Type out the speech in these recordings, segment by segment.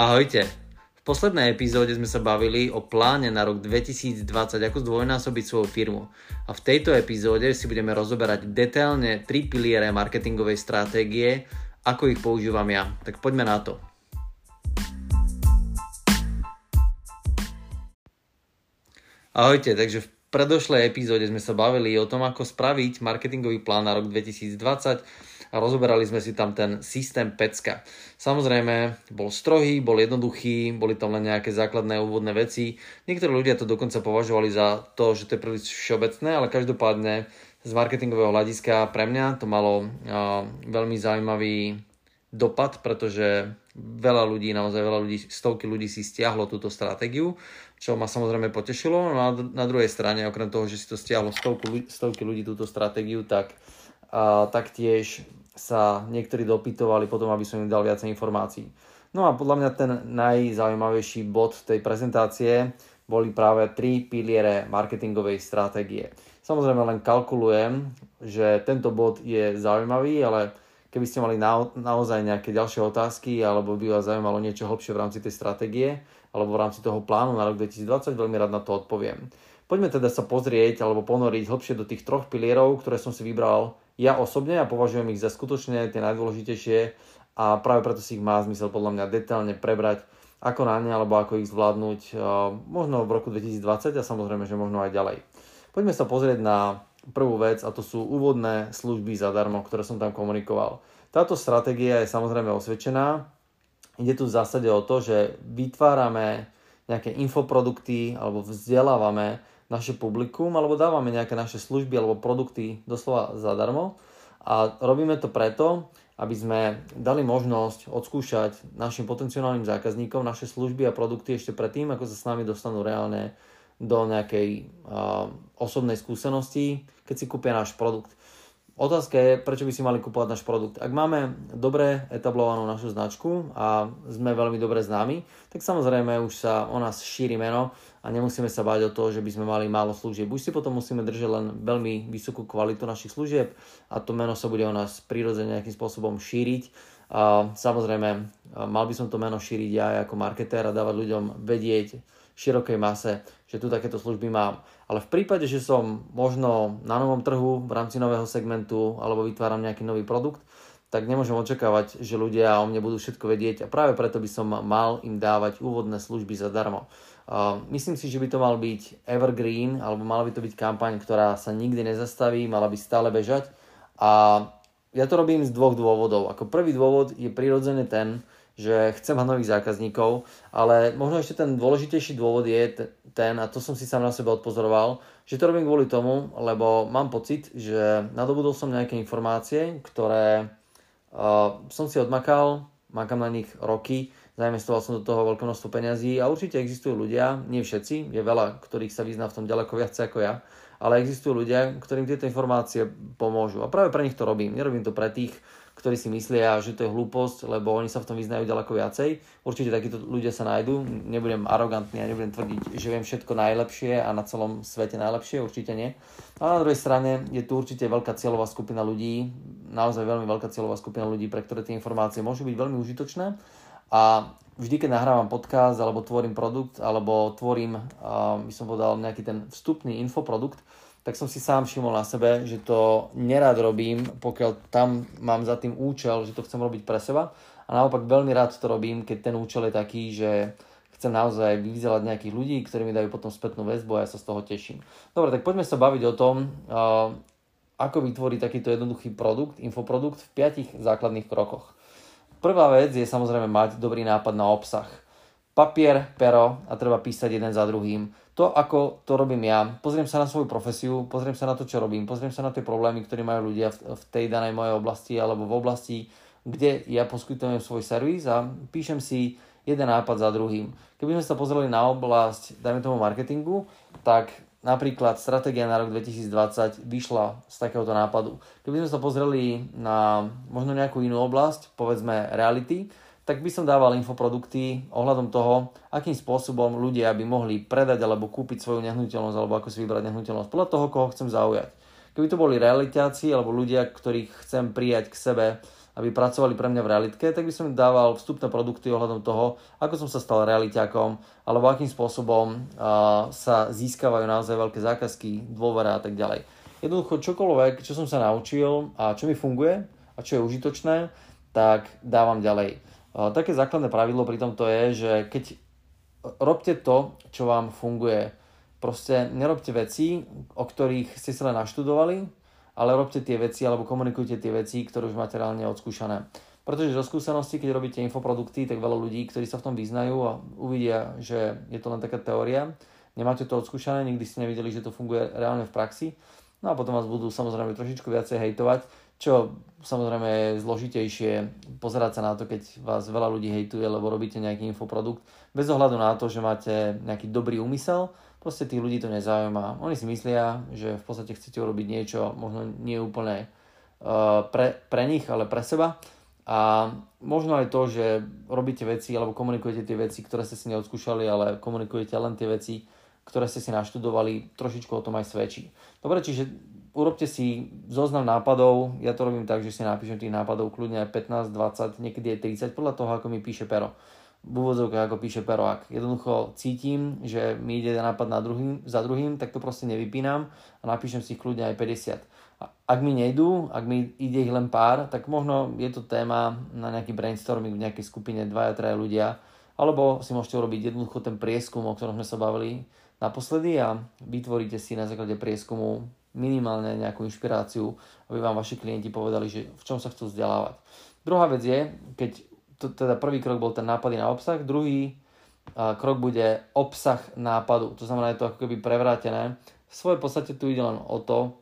Ahojte. V poslednej epizóde sme sa bavili o pláne na rok 2020, ako zdvojnásobiť svoju firmu. A v tejto epizóde si budeme rozoberať detailne tri piliere marketingovej stratégie, ako ich používam ja. Tak poďme na to. Ahojte, takže v predošlej epizóde sme sa bavili o tom, ako spraviť marketingový plán na rok 2020 a rozoberali sme si tam ten systém Pecka. Samozrejme, bol strohý, bol jednoduchý, boli tam len nejaké základné úvodné veci. Niektorí ľudia to dokonca považovali za to, že to je príliš všeobecné, ale každopádne z marketingového hľadiska pre mňa to malo uh, veľmi zaujímavý dopad, pretože veľa ľudí, naozaj veľa ľudí, stovky ľudí si stiahlo túto stratégiu, čo ma samozrejme potešilo. No a na druhej strane, okrem toho, že si to stiahlo stovky, stovky ľudí túto stratégiu, tak a taktiež sa niektorí dopytovali potom, aby som im dal viacej informácií. No a podľa mňa ten najzaujímavejší bod tej prezentácie boli práve tri piliere marketingovej stratégie. Samozrejme len kalkulujem, že tento bod je zaujímavý, ale keby ste mali na, naozaj nejaké ďalšie otázky alebo by vás zaujímalo niečo hlbšie v rámci tej stratégie alebo v rámci toho plánu na rok 2020, veľmi rád na to odpoviem. Poďme teda sa pozrieť alebo ponoriť hlbšie do tých troch pilierov, ktoré som si vybral ja osobne ja považujem ich za skutočne tie najdôležitejšie a práve preto si ich má zmysel podľa mňa detailne prebrať ako na ne alebo ako ich zvládnuť možno v roku 2020 a samozrejme, že možno aj ďalej. Poďme sa pozrieť na prvú vec a to sú úvodné služby zadarmo, ktoré som tam komunikoval. Táto stratégia je samozrejme osvedčená. Ide tu v zásade o to, že vytvárame nejaké infoprodukty alebo vzdelávame naše publikum alebo dávame nejaké naše služby alebo produkty doslova zadarmo a robíme to preto, aby sme dali možnosť odskúšať našim potenciálnym zákazníkom naše služby a produkty ešte predtým, ako sa s nami dostanú reálne do nejakej uh, osobnej skúsenosti, keď si kúpia náš produkt. Otázka je, prečo by si mali kupovať náš produkt. Ak máme dobre etablovanú našu značku a sme veľmi dobre známi, tak samozrejme už sa o nás šíri meno a nemusíme sa báť o to, že by sme mali málo služieb. Už si potom musíme držať len veľmi vysokú kvalitu našich služieb a to meno sa bude o nás prirodzene nejakým spôsobom šíriť. A samozrejme, mal by som to meno šíriť ja ako marketér a dávať ľuďom vedieť, širokej mase, že tu takéto služby mám. Ale v prípade, že som možno na novom trhu v rámci nového segmentu alebo vytváram nejaký nový produkt, tak nemôžem očakávať, že ľudia o mne budú všetko vedieť a práve preto by som mal im dávať úvodné služby zadarmo. Uh, myslím si, že by to mal byť evergreen, alebo mala by to byť kampaň, ktorá sa nikdy nezastaví, mala by stále bežať. A ja to robím z dvoch dôvodov. Ako prvý dôvod je prirodzene ten, že chcem mať nových zákazníkov, ale možno ešte ten dôležitejší dôvod je ten, a to som si sám na sebe odpozoroval, že to robím kvôli tomu, lebo mám pocit, že nadobudol som nejaké informácie, ktoré uh, som si odmakal, makám na nich roky, zainvestoval som do toho veľké množstvo peňazí a určite existujú ľudia, nie všetci, je veľa, ktorých sa vyzná v tom ďaleko viac ako ja, ale existujú ľudia, ktorým tieto informácie pomôžu. A práve pre nich to robím. Nerobím to pre tých, ktorí si myslia, že to je hlúposť, lebo oni sa v tom vyznajú ďaleko viacej. Určite takíto ľudia sa nájdú. Nebudem arogantný a nebudem tvrdiť, že viem všetko najlepšie a na celom svete najlepšie, určite nie. A na druhej strane je tu určite veľká cieľová skupina ľudí, naozaj veľmi veľká cieľová skupina ľudí, pre ktoré tie informácie môžu byť veľmi užitočné. A vždy, keď nahrávam podcast, alebo tvorím produkt, alebo tvorím, by som povedal, nejaký ten vstupný infoprodukt, tak som si sám všimol na sebe, že to nerad robím, pokiaľ tam mám za tým účel, že to chcem robiť pre seba. A naopak veľmi rád to robím, keď ten účel je taký, že chcem naozaj vyvzdelať nejakých ľudí, ktorí mi dajú potom spätnú väzbu a ja sa z toho teším. Dobre, tak poďme sa baviť o tom, ako vytvoriť takýto jednoduchý produkt, infoprodukt v piatich základných krokoch. Prvá vec je samozrejme mať dobrý nápad na obsah. Papier, pero a treba písať jeden za druhým to, ako to robím ja, pozriem sa na svoju profesiu, pozriem sa na to, čo robím, pozriem sa na tie problémy, ktoré majú ľudia v, tej danej mojej oblasti alebo v oblasti, kde ja poskytujem svoj servis a píšem si jeden nápad za druhým. Keby sme sa pozreli na oblasť, dajme tomu marketingu, tak napríklad stratégia na rok 2020 vyšla z takéhoto nápadu. Keby sme sa pozreli na možno nejakú inú oblasť, povedzme reality, tak by som dával infoprodukty ohľadom toho, akým spôsobom ľudia by mohli predať alebo kúpiť svoju nehnuteľnosť alebo ako si vybrať nehnuteľnosť podľa toho, koho chcem zaujať. Keby to boli realitáci alebo ľudia, ktorých chcem prijať k sebe aby pracovali pre mňa v realitke, tak by som im dával vstupné produkty ohľadom toho, ako som sa stal realiťakom, alebo akým spôsobom sa získavajú naozaj veľké zákazky, dôvera a tak ďalej. Jednoducho čokoľvek, čo som sa naučil a čo mi funguje a čo je užitočné, tak dávam ďalej. Také základné pravidlo pri tomto je, že keď robte to, čo vám funguje, Proste nerobte veci, o ktorých ste sa len naštudovali, ale robte tie veci alebo komunikujte tie veci, ktoré už máte reálne odskúšané. Pretože zo skúsenosti, keď robíte infoprodukty, tak veľa ľudí, ktorí sa v tom vyznajú a uvidia, že je to len taká teória, nemáte to odskúšané, nikdy ste nevideli, že to funguje reálne v praxi, no a potom vás budú samozrejme trošičku viacej hejtovať, čo samozrejme je zložitejšie pozerať sa na to, keď vás veľa ľudí hejtuje, lebo robíte nejaký infoprodukt, bez ohľadu na to, že máte nejaký dobrý úmysel, Proste tých ľudí to nezaujíma. Oni si myslia, že v podstate chcete urobiť niečo, možno nie úplne uh, pre, pre nich, ale pre seba. A možno aj to, že robíte veci alebo komunikujete tie veci, ktoré ste si neodskúšali, ale komunikujete len tie veci, ktoré ste si naštudovali, trošičku o tom aj svedčí. Dobre, čiže urobte si zoznam nápadov, ja to robím tak, že si napíšem tých nápadov kľudne aj 15, 20, niekedy aj 30, podľa toho, ako mi píše pero v úvodzovkách, ako píše Pero, ak jednoducho cítim, že mi ide nápad na druhým, za druhým, tak to proste nevypínam a napíšem si kľudne aj 50. A ak mi nejdú, ak mi ide ich len pár, tak možno je to téma na nejaký brainstorming v nejakej skupine 2-3 ľudia, alebo si môžete urobiť jednoducho ten prieskum, o ktorom sme sa bavili naposledy a vytvoríte si na základe prieskumu minimálne nejakú inšpiráciu, aby vám vaši klienti povedali, že v čom sa chcú vzdelávať. Druhá vec je, keď teda prvý krok bol ten nápady na obsah, druhý krok bude obsah nápadu, to znamená, je to ako keby prevrátené. V svojej podstate tu ide len o to,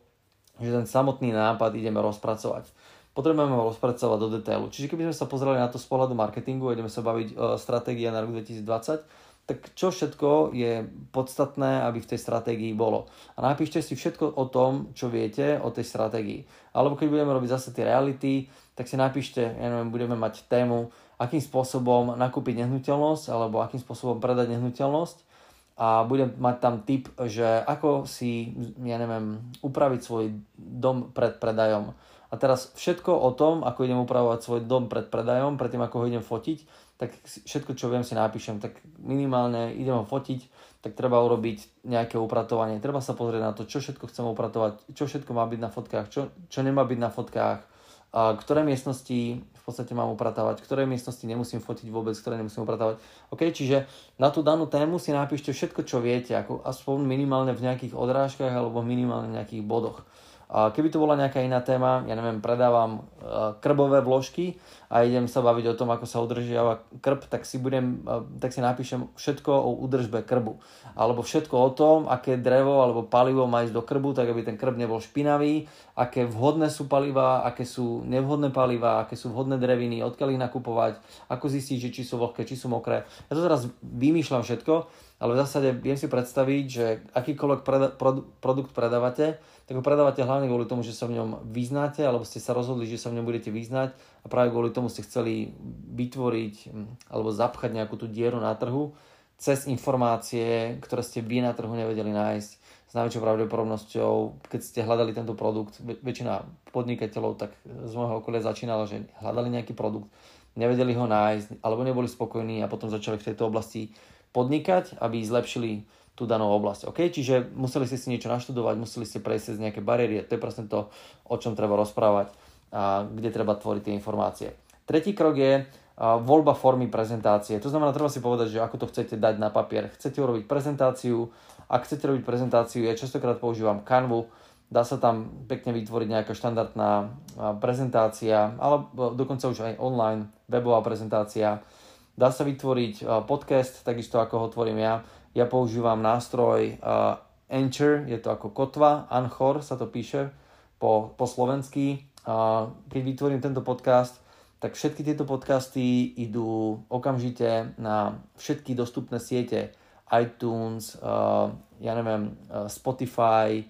že ten samotný nápad ideme rozpracovať. Potrebujeme ho rozpracovať do detailu. Čiže keby sme sa pozreli na to z pohľadu marketingu, ideme sa baviť o stratégia na rok 2020, tak čo všetko je podstatné, aby v tej stratégii bolo. A napíšte si všetko o tom, čo viete o tej stratégii. Alebo keď budeme robiť zase tie reality, tak si napíšte, ja neviem, budeme mať tému akým spôsobom nakúpiť nehnuteľnosť alebo akým spôsobom predať nehnuteľnosť a budem mať tam tip, že ako si, ja neviem, upraviť svoj dom pred predajom. A teraz všetko o tom, ako idem upravovať svoj dom pred predajom, predtým ako ho idem fotiť, tak všetko, čo viem, si napíšem. Tak minimálne idem ho fotiť, tak treba urobiť nejaké upratovanie. Treba sa pozrieť na to, čo všetko chcem upratovať, čo všetko má byť na fotkách, čo, čo nemá byť na fotkách, a ktoré miestnosti podstate mám upratávať, ktoré miestnosti nemusím fotiť vôbec, ktoré nemusím upratávať. OK, čiže na tú danú tému si napíšte všetko, čo viete, ako aspoň minimálne v nejakých odrážkach alebo minimálne v nejakých bodoch. Keby to bola nejaká iná téma, ja neviem, predávam uh, krbové vložky a idem sa baviť o tom, ako sa udržiava krb, tak si, budem, uh, tak si napíšem všetko o údržbe krbu. Alebo všetko o tom, aké drevo alebo palivo má ísť do krbu, tak aby ten krb nebol špinavý, aké vhodné sú paliva, aké sú nevhodné paliva, aké sú vhodné dreviny, odkiaľ ich nakupovať, ako zistiť, či sú vlhké, či sú mokré. Ja to teraz vymýšľam všetko, ale v zásade viem si predstaviť, že akýkoľvek preda- produ- produkt predávate, tak ho predávate hlavne kvôli tomu, že sa v ňom vyznáte, alebo ste sa rozhodli, že sa v ňom budete vyznať a práve kvôli tomu ste chceli vytvoriť hm, alebo zapchať nejakú tú dieru na trhu cez informácie, ktoré ste vy na trhu nevedeli nájsť s najväčšou pravdepodobnosťou, keď ste hľadali tento produkt, väčšina podnikateľov tak z môjho okolia začínala, že hľadali nejaký produkt, nevedeli ho nájsť, alebo neboli spokojní a potom začali v tejto oblasti podnikať, aby zlepšili tú danú oblasť. Okay? Čiže museli ste si niečo naštudovať, museli ste prejsť cez nejaké bariéry. To je presne to, o čom treba rozprávať a kde treba tvoriť tie informácie. Tretí krok je a, voľba formy prezentácie. To znamená, treba si povedať, že ako to chcete dať na papier. Chcete urobiť prezentáciu, ak chcete robiť prezentáciu, ja častokrát používam Canvu, dá sa tam pekne vytvoriť nejaká štandardná prezentácia, alebo dokonca už aj online webová prezentácia. Dá sa vytvoriť podcast, takisto ako ho tvorím ja ja používam nástroj uh, Anchor, je to ako kotva, Anchor sa to píše po, po slovensky. Keď vytvorím tento podcast, tak všetky tieto podcasty idú okamžite na všetky dostupné siete iTunes, uh, ja neviem, Spotify,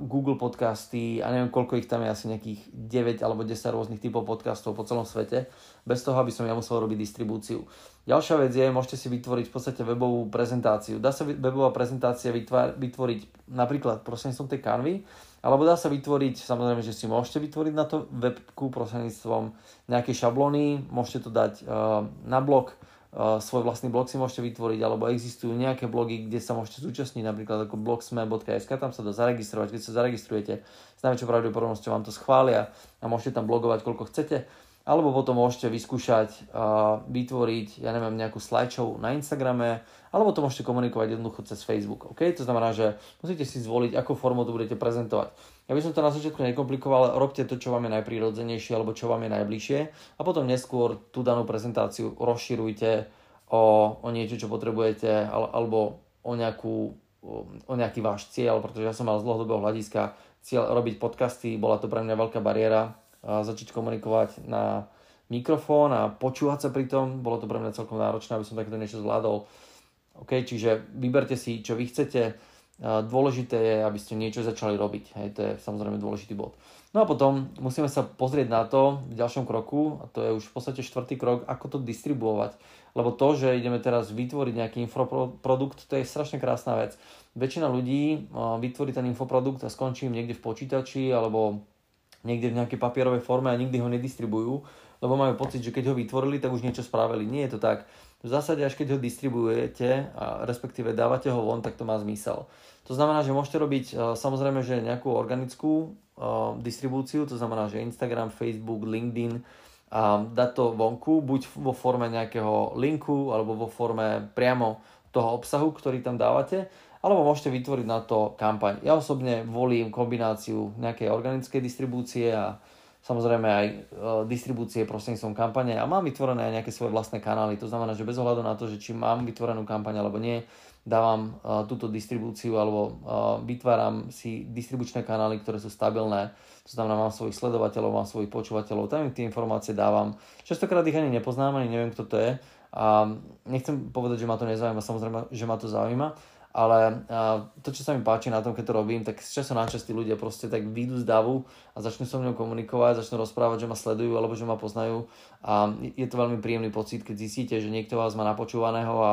Google podcasty a neviem koľko ich tam je, asi nejakých 9 alebo 10 rôznych typov podcastov po celom svete, bez toho, aby som ja musel robiť distribúciu. Ďalšia vec je, môžete si vytvoriť v podstate webovú prezentáciu. Dá sa webová prezentácia vytvoriť napríklad prostredníctvom tej kanvy, Alebo dá sa vytvoriť, samozrejme, že si môžete vytvoriť na to webku prostredníctvom nejaké šablóny, môžete to dať uh, na blog, svoj vlastný blog si môžete vytvoriť, alebo existujú nejaké blogy, kde sa môžete zúčastniť, napríklad ako blogsme.sk, tam sa dá zaregistrovať, keď sa zaregistrujete, s najväčšou pravdepodobnosťou vám to schvália a môžete tam blogovať koľko chcete alebo potom môžete vyskúšať uh, vytvoriť, ja neviem, nejakú slideshow na Instagrame, alebo to môžete komunikovať jednoducho cez Facebook. Okay? To znamená, že musíte si zvoliť, akú formu to budete prezentovať. Ja by som to na začiatku nekomplikoval, robte to, čo vám je najprirodzenejšie alebo čo vám je najbližšie a potom neskôr tú danú prezentáciu rozširujte o, o niečo, čo potrebujete alebo o, nejakú, o nejaký váš cieľ, pretože ja som mal z dlhodobého hľadiska cieľ robiť podcasty, bola to pre mňa veľká bariéra, začať komunikovať na mikrofón a počúvať sa pri tom. Bolo to pre mňa celkom náročné, aby som takéto niečo zvládol. OK, čiže vyberte si, čo vy chcete. Dôležité je, aby ste niečo začali robiť. Hej, to je samozrejme dôležitý bod. No a potom musíme sa pozrieť na to v ďalšom kroku, a to je už v podstate štvrtý krok, ako to distribuovať. Lebo to, že ideme teraz vytvoriť nejaký infoprodukt, to je strašne krásna vec. Väčšina ľudí vytvorí ten infoprodukt a skončí im niekde v počítači alebo niekde v nejakej papierovej forme a nikdy ho nedistribujú, lebo majú pocit, že keď ho vytvorili, tak už niečo spravili. Nie je to tak. V zásade, až keď ho distribuujete, a respektíve dávate ho von, tak to má zmysel. To znamená, že môžete robiť e, samozrejme, že nejakú organickú uh, distribúciu, to znamená, že Instagram, Facebook, LinkedIn, a dať to vonku, buď vo forme nejakého linku, alebo vo forme priamo toho obsahu, ktorý tam dávate, alebo môžete vytvoriť na to kampaň. Ja osobne volím kombináciu nejakej organickej distribúcie a samozrejme aj e, distribúcie prostredníctvom kampane a mám vytvorené aj nejaké svoje vlastné kanály. To znamená, že bez ohľadu na to, že či mám vytvorenú kampaň alebo nie, dávam uh, túto distribúciu alebo uh, vytváram si distribučné kanály, ktoré sú stabilné. To znamená, mám svojich sledovateľov, mám svojich počúvateľov, tam im tie informácie dávam. Častokrát ich ani nepoznám, ani neviem, kto to je. A nechcem povedať, že ma to nezaujíma, samozrejme, že ma to zaujíma, ale to, čo sa mi páči na tom, keď to robím, tak z času na čas tí ľudia proste tak výjdu z davu a začnú so mnou komunikovať, začnú rozprávať, že ma sledujú alebo že ma poznajú a je to veľmi príjemný pocit, keď zistíte, že niekto vás má napočúvaného a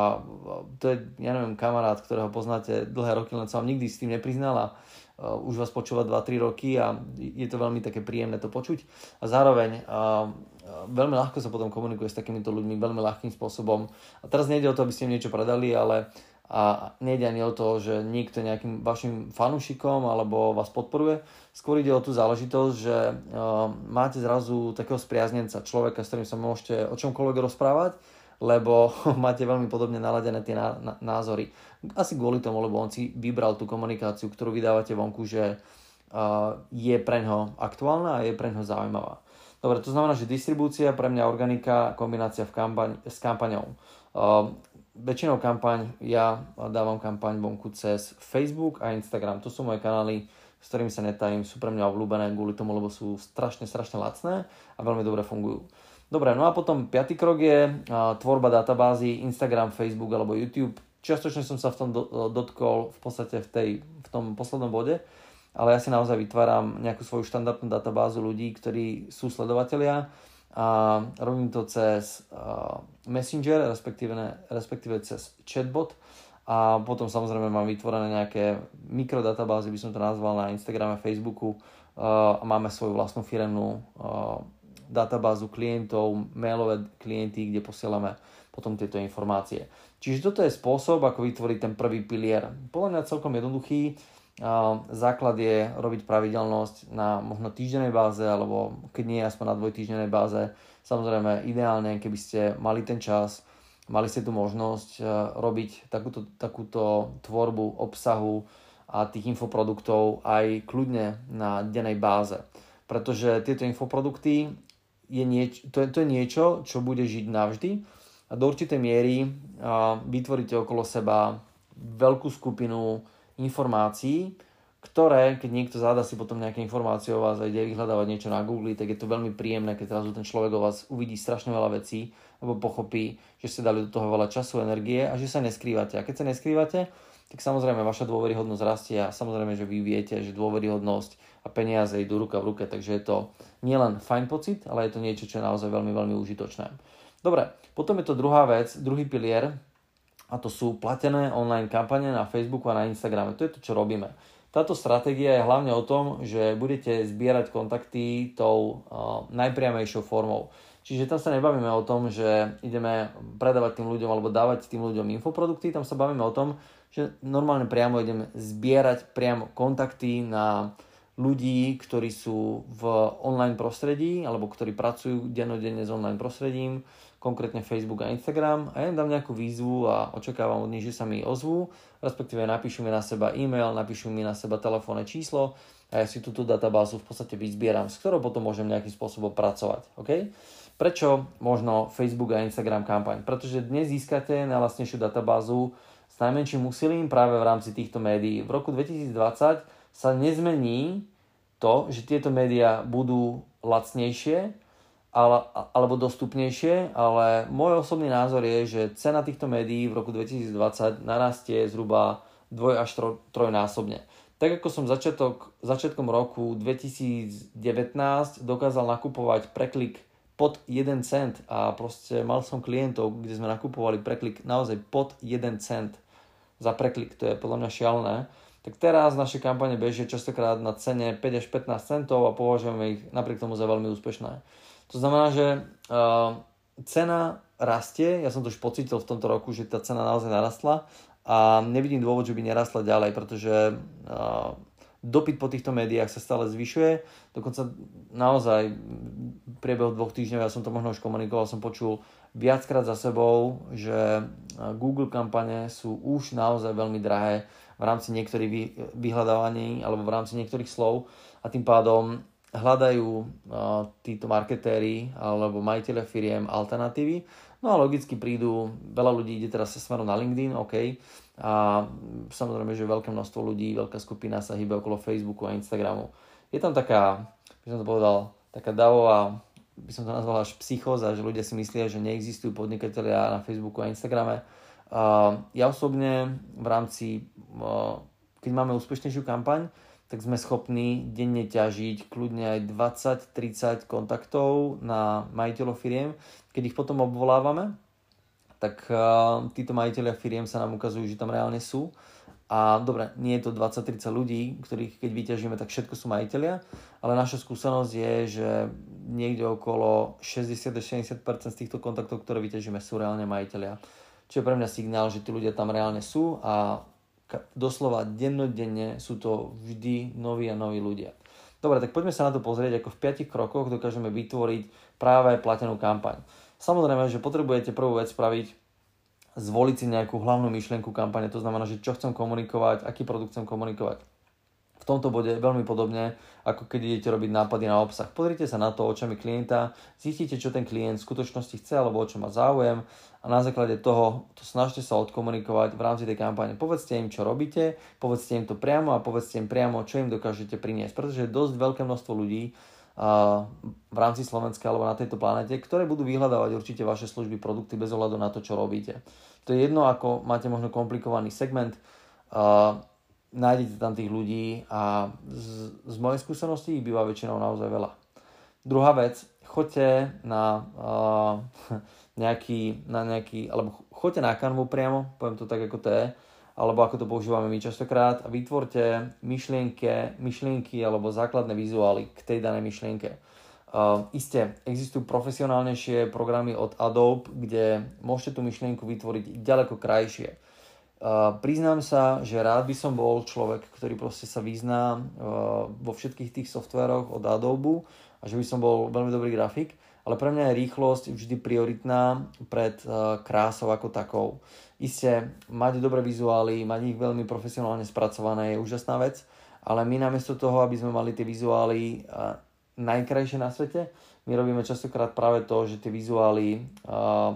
to je, ja neviem, kamarát, ktorého poznáte dlhé roky, len sa vám nikdy s tým nepriznal a už vás počúva 2-3 roky a je to veľmi také príjemné to počuť a zároveň veľmi ľahko sa potom komunikuje s takýmito ľuďmi, veľmi ľahkým spôsobom. A teraz nejde o to, aby ste im niečo predali, ale a nejde ani o to, že niekto nejakým vašim fanúšikom alebo vás podporuje. Skôr ide o tú záležitosť, že uh, máte zrazu takého spriaznenca, človeka, s ktorým sa môžete o čomkoľvek rozprávať, lebo máte veľmi podobne naladené tie ná, ná, názory. Asi kvôli tomu, lebo on si vybral tú komunikáciu, ktorú vydávate vonku, že uh, je pre ňo aktuálna a je pre ňo zaujímavá. Dobre, to znamená, že distribúcia pre mňa organika, kombinácia v kampaň, s kampaňou. Uh, väčšinou kampaň, ja dávam kampaň vonku cez Facebook a Instagram. To sú moje kanály, s ktorými sa netajím, sú pre mňa obľúbené kvôli tomu, lebo sú strašne, strašne lacné a veľmi dobre fungujú. Dobre, no a potom piatý krok je tvorba databázy Instagram, Facebook alebo YouTube. Čiastočne som sa v tom dotkol v podstate v, tej, v tom poslednom bode, ale ja si naozaj vytváram nejakú svoju štandardnú databázu ľudí, ktorí sú sledovatelia a robím to cez Messenger, respektíve, respektíve cez chatbot a potom samozrejme mám vytvorené nejaké mikrodatabázy, by som to nazval na Instagrame, Facebooku máme svoju vlastnú firemnú databázu klientov, mailové klienty, kde posielame potom tieto informácie. Čiže toto je spôsob, ako vytvoriť ten prvý pilier. Podľa mňa celkom jednoduchý, Základ je robiť pravidelnosť na možno týždennej báze, alebo keď nie aspoň na dvojtýždennej báze. Samozrejme, ideálne, keby ste mali ten čas, mali ste tu možnosť e, robiť takúto, takúto tvorbu obsahu a tých infoproduktov aj kľudne na dennej báze. Pretože tieto infoprodukty je nieč- to, je, to je niečo, čo bude žiť navždy a do určitej miery vytvoríte okolo seba veľkú skupinu informácií, ktoré, keď niekto záda si potom nejaké informácie o vás a ide vyhľadávať niečo na Google, tak je to veľmi príjemné, keď zrazu ten človek o vás uvidí strašne veľa vecí, alebo pochopí, že ste dali do toho veľa času, energie a že sa neskrývate. A keď sa neskrývate, tak samozrejme vaša dôveryhodnosť rastie a samozrejme, že vy viete, že dôveryhodnosť a peniaze idú ruka v ruke, takže je to nielen fajn pocit, ale je to niečo, čo je naozaj veľmi, veľmi užitočné. Dobre, potom je to druhá vec, druhý pilier, a to sú platené online kampane na Facebooku a na Instagrame. To je to, čo robíme. Táto stratégia je hlavne o tom, že budete zbierať kontakty tou uh, najpriamejšou formou. Čiže tam sa nebavíme o tom, že ideme predávať tým ľuďom alebo dávať tým ľuďom infoprodukty, tam sa bavíme o tom, že normálne priamo ideme zbierať priamo kontakty na ľudí, ktorí sú v online prostredí alebo ktorí pracujú dennodenne s online prostredím, konkrétne Facebook a Instagram a ja im dám nejakú výzvu a očakávam od nich, že sa mi ozvú, respektíve napíšu mi na seba e-mail, napíšu mi na seba telefónne číslo a ja si túto databázu v podstate vyzbieram, s ktorou potom môžem nejakým spôsobom pracovať. Okay? Prečo možno Facebook a Instagram kampaň? Pretože dnes získate najlastnejšiu databázu s najmenším úsilím práve v rámci týchto médií. V roku 2020 sa nezmení to, že tieto médiá budú lacnejšie, ale, alebo dostupnejšie, ale môj osobný názor je, že cena týchto médií v roku 2020 narastie zhruba dvoj až troj, trojnásobne. Tak ako som začiatok, začiatkom roku 2019 dokázal nakupovať preklik pod 1 cent a proste mal som klientov, kde sme nakupovali preklik naozaj pod 1 cent za preklik, to je podľa mňa šialné, tak teraz naše kampane bežia častokrát na cene 5 až 15 centov a považujeme ich napriek tomu za veľmi úspešné. To znamená, že uh, cena rastie, ja som to už pocitil v tomto roku, že tá cena naozaj narastla. A nevidím dôvod, že by nerastla ďalej, pretože uh, dopyt po týchto médiách sa stále zvyšuje, dokonca naozaj v priebehu dvoch týždňov, ja som to možno už komunikoval, som počul viackrát za sebou, že Google kampane sú už naozaj veľmi drahé v rámci niektorých vyhľadávaní alebo v rámci niektorých slov. A tým pádom hľadajú uh, títo marketéri alebo majiteľe firiem alternatívy. No a logicky prídu, veľa ľudí ide teraz sa smerom na LinkedIn, OK. A samozrejme, že veľké množstvo ľudí, veľká skupina sa hýbe okolo Facebooku a Instagramu. Je tam taká, by som to povedal, taká davová, by som to nazval až psychóza, že ľudia si myslia, že neexistujú podnikatelia na Facebooku a Instagrame. Uh, ja osobne v rámci, uh, keď máme úspešnejšiu kampaň, tak sme schopní denne ťažiť kľudne aj 20-30 kontaktov na majiteľov firiem. Keď ich potom obvolávame, tak uh, títo majiteľia firiem sa nám ukazujú, že tam reálne sú. A dobre, nie je to 20-30 ľudí, ktorých keď vyťažíme, tak všetko sú majiteľia, ale naša skúsenosť je, že niekde okolo 60-70% z týchto kontaktov, ktoré vyťažíme, sú reálne majiteľia. Čo je pre mňa signál, že tí ľudia tam reálne sú a doslova dennodenne sú to vždy noví a noví ľudia. Dobre, tak poďme sa na to pozrieť, ako v 5 krokoch dokážeme vytvoriť práve platenú kampaň. Samozrejme, že potrebujete prvú vec spraviť, zvoliť si nejakú hlavnú myšlienku kampane, to znamená, že čo chcem komunikovať, aký produkt chcem komunikovať tomto bode veľmi podobne, ako keď idete robiť nápady na obsah. Pozrite sa na to očami klienta, zistíte, čo ten klient v skutočnosti chce alebo o čo má záujem a na základe toho to snažte sa odkomunikovať v rámci tej kampane. Povedzte im, čo robíte, povedzte im to priamo a povedzte im priamo, čo im dokážete priniesť, pretože je dosť veľké množstvo ľudí, v rámci Slovenska alebo na tejto planete, ktoré budú vyhľadávať určite vaše služby, produkty bez ohľadu na to, čo robíte. To je jedno, ako máte možno komplikovaný segment, nájdete tam tých ľudí a z, z mojej skúsenosti ich býva väčšinou naozaj veľa. Druhá vec, choďte na uh, nejaký, na nejaký, alebo choďte na kanvu priamo, poviem to tak, ako to je, alebo ako to používame my častokrát a vytvorte myšlienke, myšlienky alebo základné vizuály k tej danej myšlienke. Uh, isté, existujú profesionálnejšie programy od Adobe, kde môžete tú myšlienku vytvoriť ďaleko krajšie Uh, priznám sa, že rád by som bol človek, ktorý proste sa vyzná uh, vo všetkých tých softveroch od Adobe a že by som bol veľmi dobrý grafik, ale pre mňa je rýchlosť vždy prioritná pred uh, krásou ako takou. Isté, mať dobré vizuály, mať ich veľmi profesionálne spracované je úžasná vec, ale my namiesto toho, aby sme mali tie vizuály najkrajšie na svete, my robíme častokrát práve to, že tie vizuály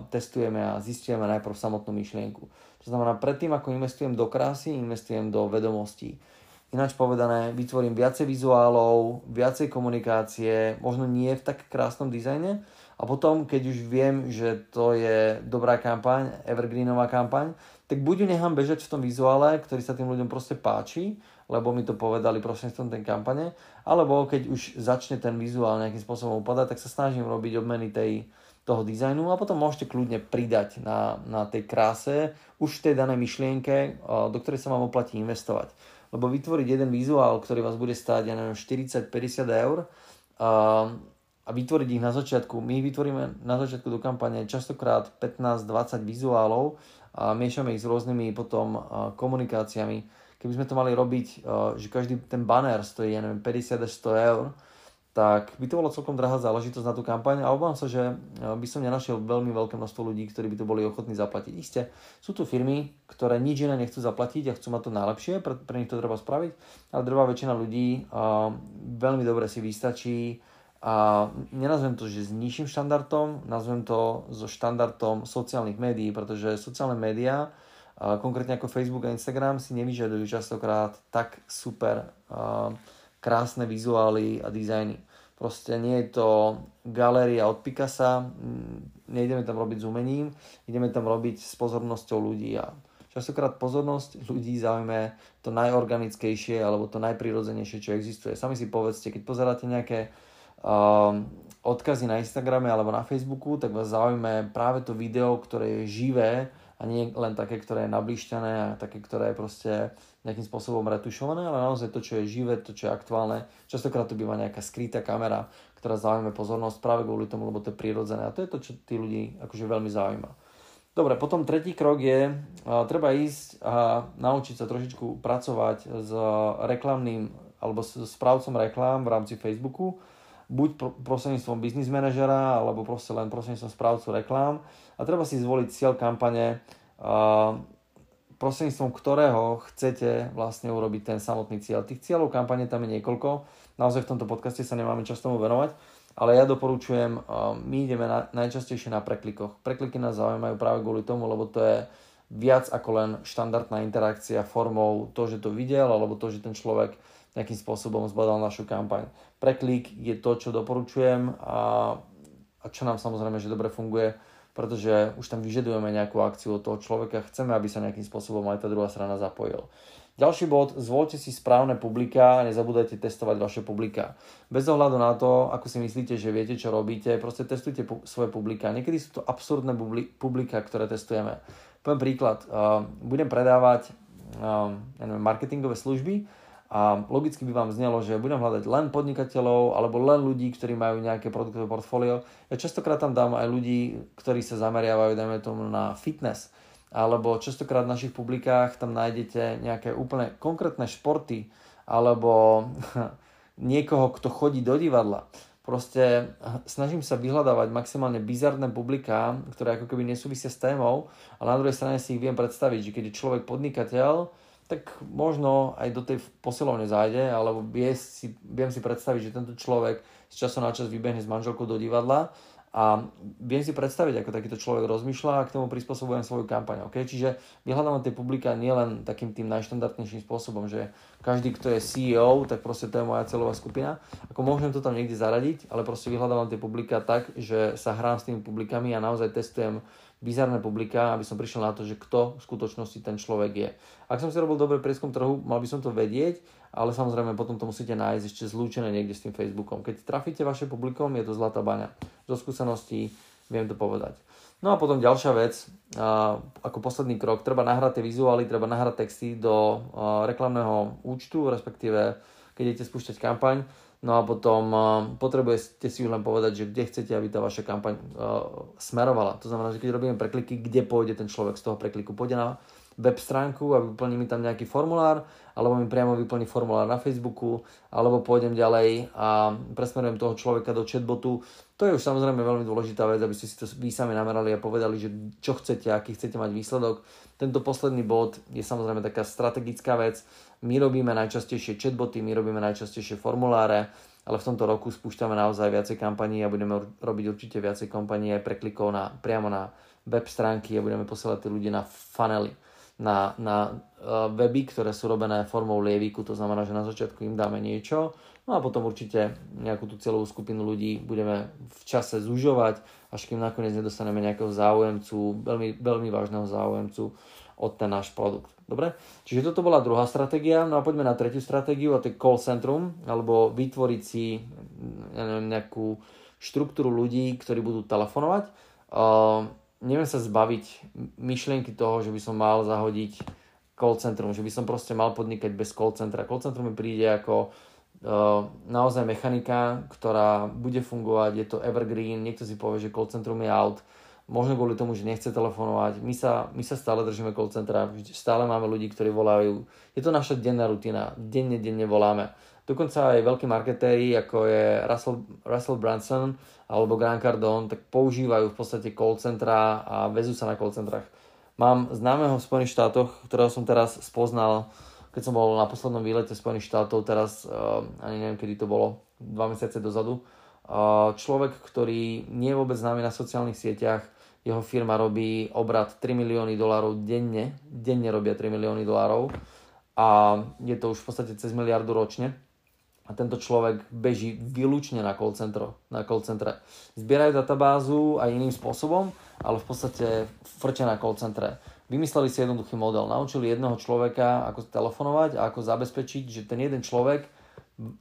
testujeme a zistujeme najprv samotnú myšlienku. To znamená, predtým ako investujem do krásy, investujem do vedomostí. Ináč povedané, vytvorím viacej vizuálov, viacej komunikácie, možno nie v tak krásnom dizajne. A potom, keď už viem, že to je dobrá kampaň, evergreenová kampaň, tak buď ju nechám bežať v tom vizuále, ktorý sa tým ľuďom proste páči, lebo mi to povedali prostredníctvom tej kampane, alebo keď už začne ten vizuál nejakým spôsobom upadať, tak sa snažím robiť obmeny tej, toho dizajnu a potom môžete kľudne pridať na, na tej kráse už tej danej myšlienke, do ktorej sa vám oplatí investovať. lebo vytvoriť jeden vizuál, ktorý vás bude stáť, ja neviem, 40-50 eur a, a vytvoriť ich na začiatku, my vytvoríme na začiatku do kampane častokrát 15-20 vizuálov a miešame ich s rôznymi potom komunikáciami. Keby sme to mali robiť, že každý ten banner stojí, ja neviem, 50 až 100 eur, tak by to bolo celkom drahá záležitosť na tú kampaň a obávam sa, že e, by som nenašiel veľmi veľké množstvo ľudí, ktorí by to boli ochotní zaplatiť. Isté, sú tu firmy, ktoré nič iné nechcú zaplatiť a chcú mať to najlepšie, pre, pre nich to treba spraviť, ale drvá väčšina ľudí a, veľmi dobre si vystačí a nenazvem to, že s nižším štandardom, nazvem to so štandardom sociálnych médií, pretože sociálne médiá, a konkrétne ako Facebook a Instagram, si nevyžadujú častokrát tak super a, krásne vizuály a dizajny. Proste nie je to galéria od Picasa, mm, nejdeme tam robiť s umením, ideme tam robiť s pozornosťou ľudí a častokrát pozornosť ľudí zaujme to najorganickejšie alebo to najprirodzenejšie, čo existuje. Sami si povedzte, keď pozeráte nejaké uh, odkazy na Instagrame alebo na Facebooku, tak vás zaujme práve to video, ktoré je živé a nie len také, ktoré je nablišťané a také, ktoré je proste nejakým spôsobom retušované, ale naozaj to, čo je živé, to, čo je aktuálne. Častokrát to býva nejaká skrytá kamera, ktorá zaujíma pozornosť práve kvôli tomu, lebo to je prirodzené. A to je to, čo tí ľudí akože veľmi zaujíma. Dobre, potom tretí krok je, uh, treba ísť a naučiť sa trošičku pracovať s reklamným alebo s správcom reklám v rámci Facebooku, buď prostredníctvom business manažera, alebo proste len prostredníctvom správcu reklám. A treba si zvoliť cieľ kampane, prostredníctvom ktorého chcete vlastne urobiť ten samotný cieľ. Tých cieľov kampane tam je niekoľko, naozaj v tomto podcaste sa nemáme čas tomu venovať, ale ja doporučujem, my ideme na, najčastejšie na preklikoch. Prekliky nás zaujímajú práve kvôli tomu, lebo to je viac ako len štandardná interakcia formou to, že to videl, alebo to, že ten človek nejakým spôsobom zbadal našu kampaň. Preklik je to, čo doporučujem a, a čo nám samozrejme, že dobre funguje pretože už tam vyžadujeme nejakú akciu od toho človeka, chceme, aby sa nejakým spôsobom aj tá druhá strana zapojil. Ďalší bod, zvolte si správne publika a nezabúdajte testovať vaše publika. Bez ohľadu na to, ako si myslíte, že viete, čo robíte, proste testujte pu- svoje publika. Niekedy sú to absurdné publika, ktoré testujeme. Poviem príklad, uh, budem predávať uh, neviem, marketingové služby, a logicky by vám znelo, že budem hľadať len podnikateľov alebo len ľudí, ktorí majú nejaké produktové portfólio. Ja častokrát tam dám aj ľudí, ktorí sa zameriavajú, dajme tomu, na fitness. Alebo častokrát v našich publikách tam nájdete nejaké úplne konkrétne športy alebo niekoho, kto chodí do divadla. Proste snažím sa vyhľadávať maximálne bizarné publiká, ktoré ako keby nesúvisia s témou, ale na druhej strane si ich viem predstaviť, že keď je človek podnikateľ, tak možno aj do tej posilovne zájde, alebo vie si, viem si predstaviť, že tento človek z času na čas vybehne s manželkou do divadla a viem si predstaviť, ako takýto človek rozmýšľa a k tomu prispôsobujem svoju kampaň. Okay? Čiže vyhľadávam tie publika nielen takým tým najštandardnejším spôsobom, že každý, kto je CEO, tak proste to je moja celová skupina. Ako môžem to tam niekde zaradiť, ale proste vyhľadávam tie publika tak, že sa hrám s tými publikami a naozaj testujem bizarné publika, aby som prišiel na to, že kto v skutočnosti ten človek je. Ak som si robil dobrý prieskum trhu, mal by som to vedieť, ale samozrejme potom to musíte nájsť ešte zlúčené niekde s tým Facebookom. Keď trafíte vaše publikum, je to zlatá baňa. Zo skúseností viem to povedať. No a potom ďalšia vec, ako posledný krok, treba nahrať tie vizuály, treba nahrať texty do reklamného účtu, respektíve keď idete spúšťať kampaň, No a potom uh, potrebujete si už len povedať, že kde chcete, aby tá vaša kampaň uh, smerovala. To znamená, že keď robíme prekliky, kde pôjde ten človek z toho prekliku. Pôjde na web stránku a vyplní mi tam nejaký formulár, alebo mi priamo vyplní formulár na Facebooku, alebo pôjdem ďalej a presmerujem toho človeka do chatbotu. To je už samozrejme veľmi dôležitá vec, aby ste si to vy sami namerali a povedali, že čo chcete, aký chcete mať výsledok. Tento posledný bod je samozrejme taká strategická vec my robíme najčastejšie chatboty, my robíme najčastejšie formuláre, ale v tomto roku spúšťame naozaj viacej kampaní a budeme robiť určite viacej kampaní aj preklikov na, priamo na web stránky a budeme posielať tí ľudia na funnely, na, na uh, weby, ktoré sú robené formou lieviku, to znamená, že na začiatku im dáme niečo, no a potom určite nejakú tú celú skupinu ľudí budeme v čase zužovať, až kým nakoniec nedostaneme nejakého záujemcu, veľmi, veľmi vážneho záujemcu o ten náš produkt. Dobre? Čiže toto bola druhá stratégia. No a poďme na tretiu stratégiu a to je call centrum, alebo vytvoriť si ja neviem, nejakú štruktúru ľudí, ktorí budú telefonovať. Uh, neviem sa zbaviť myšlienky toho, že by som mal zahodiť call centrum, že by som proste mal podnikať bez call centra. Call centrum mi príde ako uh, naozaj mechanika, ktorá bude fungovať, je to evergreen, niekto si povie, že call centrum je out, možno kvôli tomu, že nechce telefonovať. My sa, my sa stále držíme call centra, stále máme ľudí, ktorí volajú. Je to naša denná rutina, denne, denne voláme. Dokonca aj veľkí marketéri, ako je Russell, Russell Branson alebo Grant Cardone, tak používajú v podstate call centra a vezú sa na call centrách. Mám známeho v Spojených štátoch, ktorého som teraz spoznal, keď som bol na poslednom výlete Spojených štátov, teraz uh, ani neviem, kedy to bolo, dva mesiace dozadu. Uh, človek, ktorý nie je vôbec známy na sociálnych sieťach, jeho firma robí obrad 3 milióny dolárov denne, denne robia 3 milióny dolárov a je to už v podstate cez miliardu ročne. A tento človek beží výlučne na call, centro, na call centre. Zbierajú databázu aj iným spôsobom, ale v podstate frčia na call centre. Vymysleli si jednoduchý model. Naučili jedného človeka, ako telefonovať a ako zabezpečiť, že ten jeden človek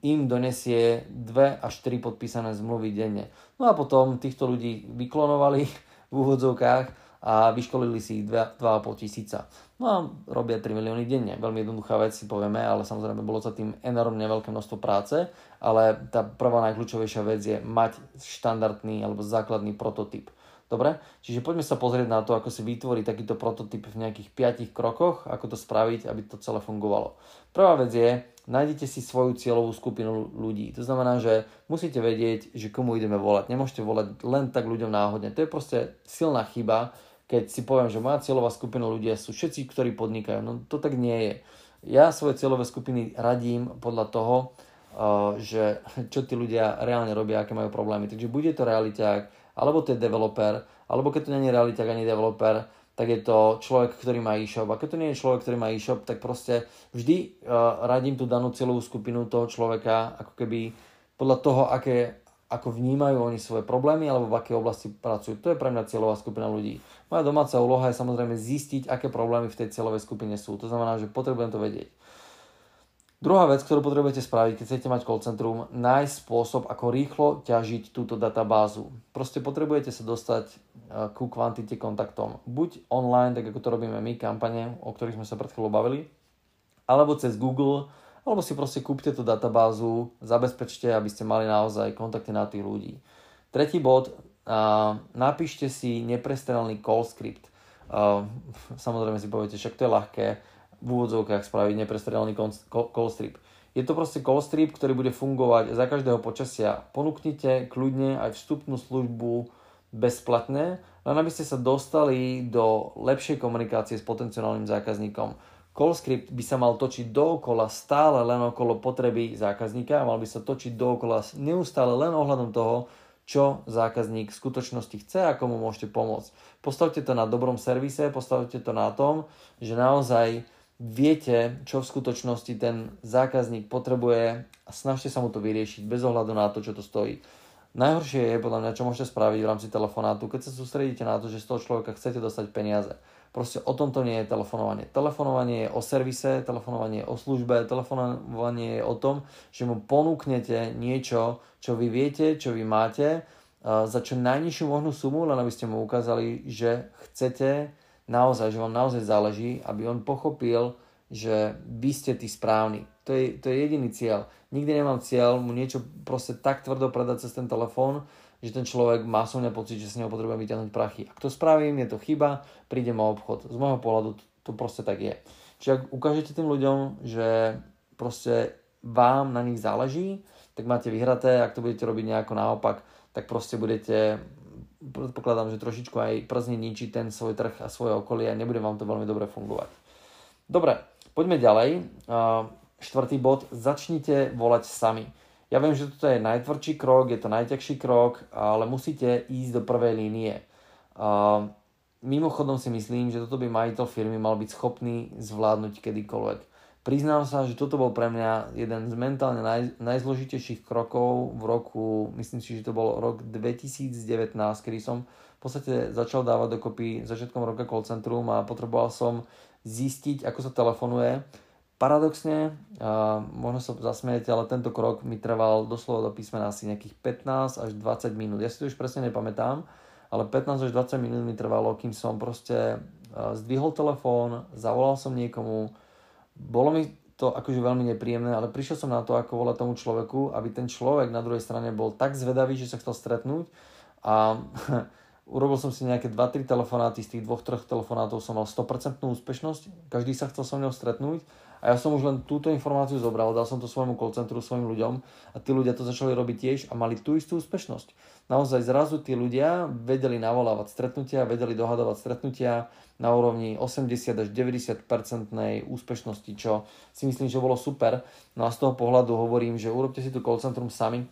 im donesie 2 až 4 podpísané zmluvy denne. No a potom týchto ľudí vyklonovali, v úvodzovkách a vyškolili si ich 2,5 tisíca. No a robia 3 milióny denne. Veľmi jednoduchá vec si povieme, ale samozrejme bolo sa tým enormne veľké množstvo práce, ale tá prvá najkľúčovejšia vec je mať štandardný alebo základný prototyp. Dobre? Čiže poďme sa pozrieť na to, ako si vytvoriť takýto prototyp v nejakých 5 krokoch, ako to spraviť, aby to celé fungovalo. Prvá vec je, nájdete si svoju cieľovú skupinu ľudí. To znamená, že musíte vedieť, že komu ideme volať. Nemôžete volať len tak ľuďom náhodne. To je proste silná chyba, keď si poviem, že moja cieľová skupina ľudia sú všetci, ktorí podnikajú. No to tak nie je. Ja svoje cieľové skupiny radím podľa toho, uh, že čo tí ľudia reálne robia, aké majú problémy. Takže bude to realiťák, alebo to je developer, alebo keď to nie je realiťák ani developer, tak je to človek, ktorý má e-shop. A keď to nie je človek, ktorý má e-shop, tak proste vždy uh, radím tú danú cieľovú skupinu toho človeka, ako keby podľa toho, aké, ako vnímajú oni svoje problémy alebo v akej oblasti pracujú. To je pre mňa cieľová skupina ľudí. Moja domáca úloha je samozrejme zistiť, aké problémy v tej cieľovej skupine sú. To znamená, že potrebujem to vedieť. Druhá vec, ktorú potrebujete spraviť, keď chcete mať call centrum, nájsť spôsob, ako rýchlo ťažiť túto databázu. Proste potrebujete sa dostať e, ku kvantite kontaktom. Buď online, tak ako to robíme my, kampane, o ktorých sme sa pred chvíľou bavili, alebo cez Google, alebo si proste kúpte tú databázu, zabezpečte, aby ste mali naozaj kontakty na tých ľudí. Tretí bod, napíšte si neprestrelný call script. Samozrejme si poviete, však to je ľahké, v úvodzovkách spraviť neprestrelný call strip. Je to proste call strip, ktorý bude fungovať za každého počasia. Ponúknite kľudne aj vstupnú službu bezplatne, len aby ste sa dostali do lepšej komunikácie s potenciálnym zákazníkom. Call script by sa mal točiť dookola stále len okolo potreby zákazníka a mal by sa točiť dookola neustále len ohľadom toho, čo zákazník v skutočnosti chce a komu môžete pomôcť. Postavte to na dobrom servise, postavte to na tom, že naozaj viete, čo v skutočnosti ten zákazník potrebuje a snažte sa mu to vyriešiť bez ohľadu na to, čo to stojí. Najhoršie je podľa mňa, čo môžete spraviť v rámci telefonátu, keď sa sústredíte na to, že z toho človeka chcete dostať peniaze. Proste o tomto nie je telefonovanie. Telefonovanie je o servise, telefonovanie je o službe, telefonovanie je o tom, že mu ponúknete niečo, čo vy viete, čo vy máte, za čo najnižšiu možnú sumu, len aby ste mu ukázali, že chcete naozaj, že vám naozaj záleží, aby on pochopil, že vy ste tí správni. To je, to je jediný cieľ. Nikdy nemám cieľ mu niečo proste tak tvrdo predať cez ten telefón, že ten človek má so mňa pocit, že s neho potrebujem vyťahnuť prachy. Ak to spravím, je to chyba, prídem o obchod. Z môjho pohľadu to, to proste tak je. Čiže ak ukážete tým ľuďom, že proste vám na nich záleží, tak máte vyhraté, ak to budete robiť nejako naopak, tak proste budete predpokladám, že trošičku aj przne ničí ten svoj trh a svoje okolie a nebude vám to veľmi dobre fungovať. Dobre, poďme ďalej. Štvrtý bod, začnite volať sami. Ja viem, že toto je najtvrdší krok, je to najťažší krok, ale musíte ísť do prvej línie. Mimochodom si myslím, že toto by majiteľ firmy mal byť schopný zvládnuť kedykoľvek. Priznám sa, že toto bol pre mňa jeden z mentálne naj, najzložitejších krokov v roku, myslím si, že to bol rok 2019, kedy som v podstate začal dávať dokopy začiatkom roka call centrum a potreboval som zistiť, ako sa telefonuje. Paradoxne, a možno sa zasmiete, ale tento krok mi trval doslova do písmena asi nejakých 15 až 20 minút. Ja si to už presne nepamätám, ale 15 až 20 minút mi trvalo, kým som proste zdvihol telefón, zavolal som niekomu, bolo mi to akože veľmi nepríjemné, ale prišiel som na to, ako volať tomu človeku, aby ten človek na druhej strane bol tak zvedavý, že sa chcel stretnúť a urobil som si nejaké 2-3 telefonáty, z tých dvoch, troch telefonátov som mal 100% úspešnosť, každý sa chcel so mnou stretnúť a ja som už len túto informáciu zobral, dal som to svojmu call centru, svojim ľuďom a tí ľudia to začali robiť tiež a mali tú istú úspešnosť. Naozaj zrazu tí ľudia vedeli navolávať stretnutia, vedeli dohadovať stretnutia na úrovni 80 až 90 percentnej úspešnosti, čo si myslím, že bolo super. No a z toho pohľadu hovorím, že urobte si to call centrum sami,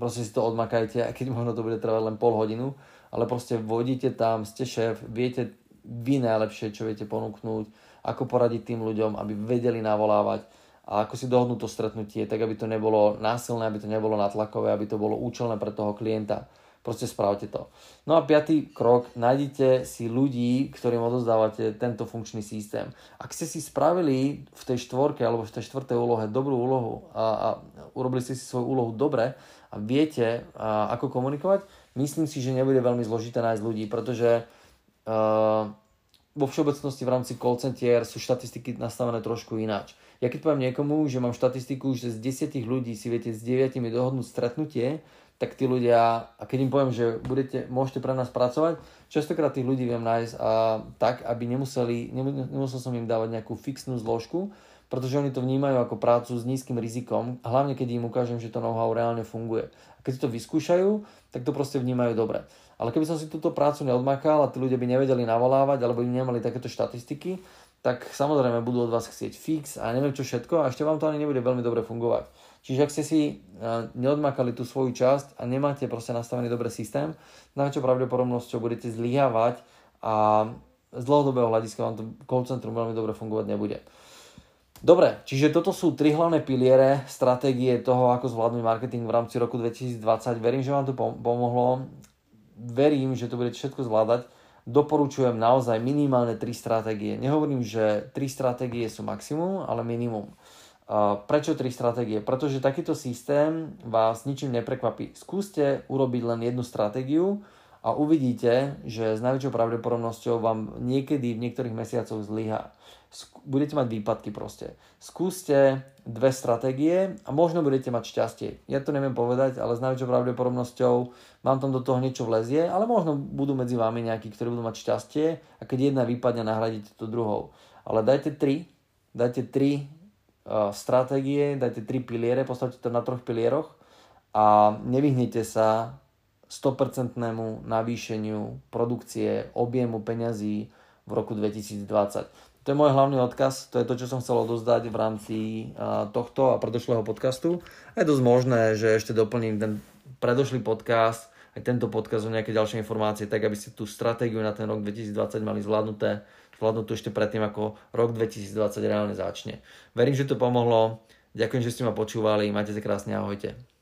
proste si to odmakajte, a keď možno to bude trvať len pol hodinu, ale proste vodíte tam, ste šéf, viete vy najlepšie, čo viete ponúknuť, ako poradiť tým ľuďom, aby vedeli navolávať a ako si dohodnúť to stretnutie, tak aby to nebolo násilné, aby to nebolo natlakové, aby to bolo účelné pre toho klienta. Proste spravte to. No a piatý krok, nájdite si ľudí, ktorým odozdávate tento funkčný systém. Ak ste si spravili v tej štvorke alebo v tej štvrtej úlohe dobrú úlohu a, a urobili ste si svoju úlohu dobre a viete, a, ako komunikovať, myslím si, že nebude veľmi zložité nájsť ľudí, pretože uh, vo všeobecnosti v rámci call center sú štatistiky nastavené trošku ináč. Ja keď poviem niekomu, že mám štatistiku, že z 10 ľudí si viete s 9 dohodnúť stretnutie, tak tí ľudia, a keď im poviem, že budete, môžete pre nás pracovať, častokrát tých ľudí viem nájsť a tak, aby nemuseli, nemusel som im dávať nejakú fixnú zložku, pretože oni to vnímajú ako prácu s nízkym rizikom, hlavne keď im ukážem, že to know-how reálne funguje. A keď si to vyskúšajú, tak to proste vnímajú dobre. Ale keby som si túto prácu neodmakal a tí ľudia by nevedeli navolávať alebo by nemali takéto štatistiky, tak samozrejme budú od vás chcieť fix a neviem čo všetko a ešte vám to ani nebude veľmi dobre fungovať. Čiže ak ste si e, neodmakali tú svoju časť a nemáte proste nastavený dobrý systém, najväčšou pravdepodobnosťou budete zlyhávať a z dlhodobého hľadiska vám to call centrum veľmi dobre fungovať nebude. Dobre, čiže toto sú tri hlavné piliere stratégie toho, ako zvládnuť marketing v rámci roku 2020. Verím, že vám to pomohlo verím, že to budete všetko zvládať. Doporučujem naozaj minimálne 3 stratégie. Nehovorím, že 3 stratégie sú maximum, ale minimum. Prečo 3 stratégie? Pretože takýto systém vás ničím neprekvapí. Skúste urobiť len jednu stratégiu a uvidíte, že s najväčšou pravdepodobnosťou vám niekedy v niektorých mesiacoch zlyha budete mať výpadky proste. Skúste dve stratégie a možno budete mať šťastie. Ja to neviem povedať, ale s najväčšou pravdepodobnosťou vám tam do toho niečo vlezie, ale možno budú medzi vami nejakí, ktorí budú mať šťastie a keď jedna vypadne, nahradíte to druhou. Ale dajte tri, dajte tri uh, stratégie, dajte tri piliere, postavte to na troch pilieroch a nevyhnite sa 100% navýšeniu produkcie, objemu peňazí v roku 2020. To je môj hlavný odkaz, to je to, čo som chcel odozdať v rámci tohto a predošlého podcastu. A je dosť možné, že ešte doplním ten predošlý podcast, aj tento podcast o nejaké ďalšie informácie, tak aby ste tú stratégiu na ten rok 2020 mali zvládnuté, zvládnuté ešte predtým, ako rok 2020 reálne začne. Verím, že to pomohlo. Ďakujem, že ste ma počúvali. Majte sa krásne, ahojte.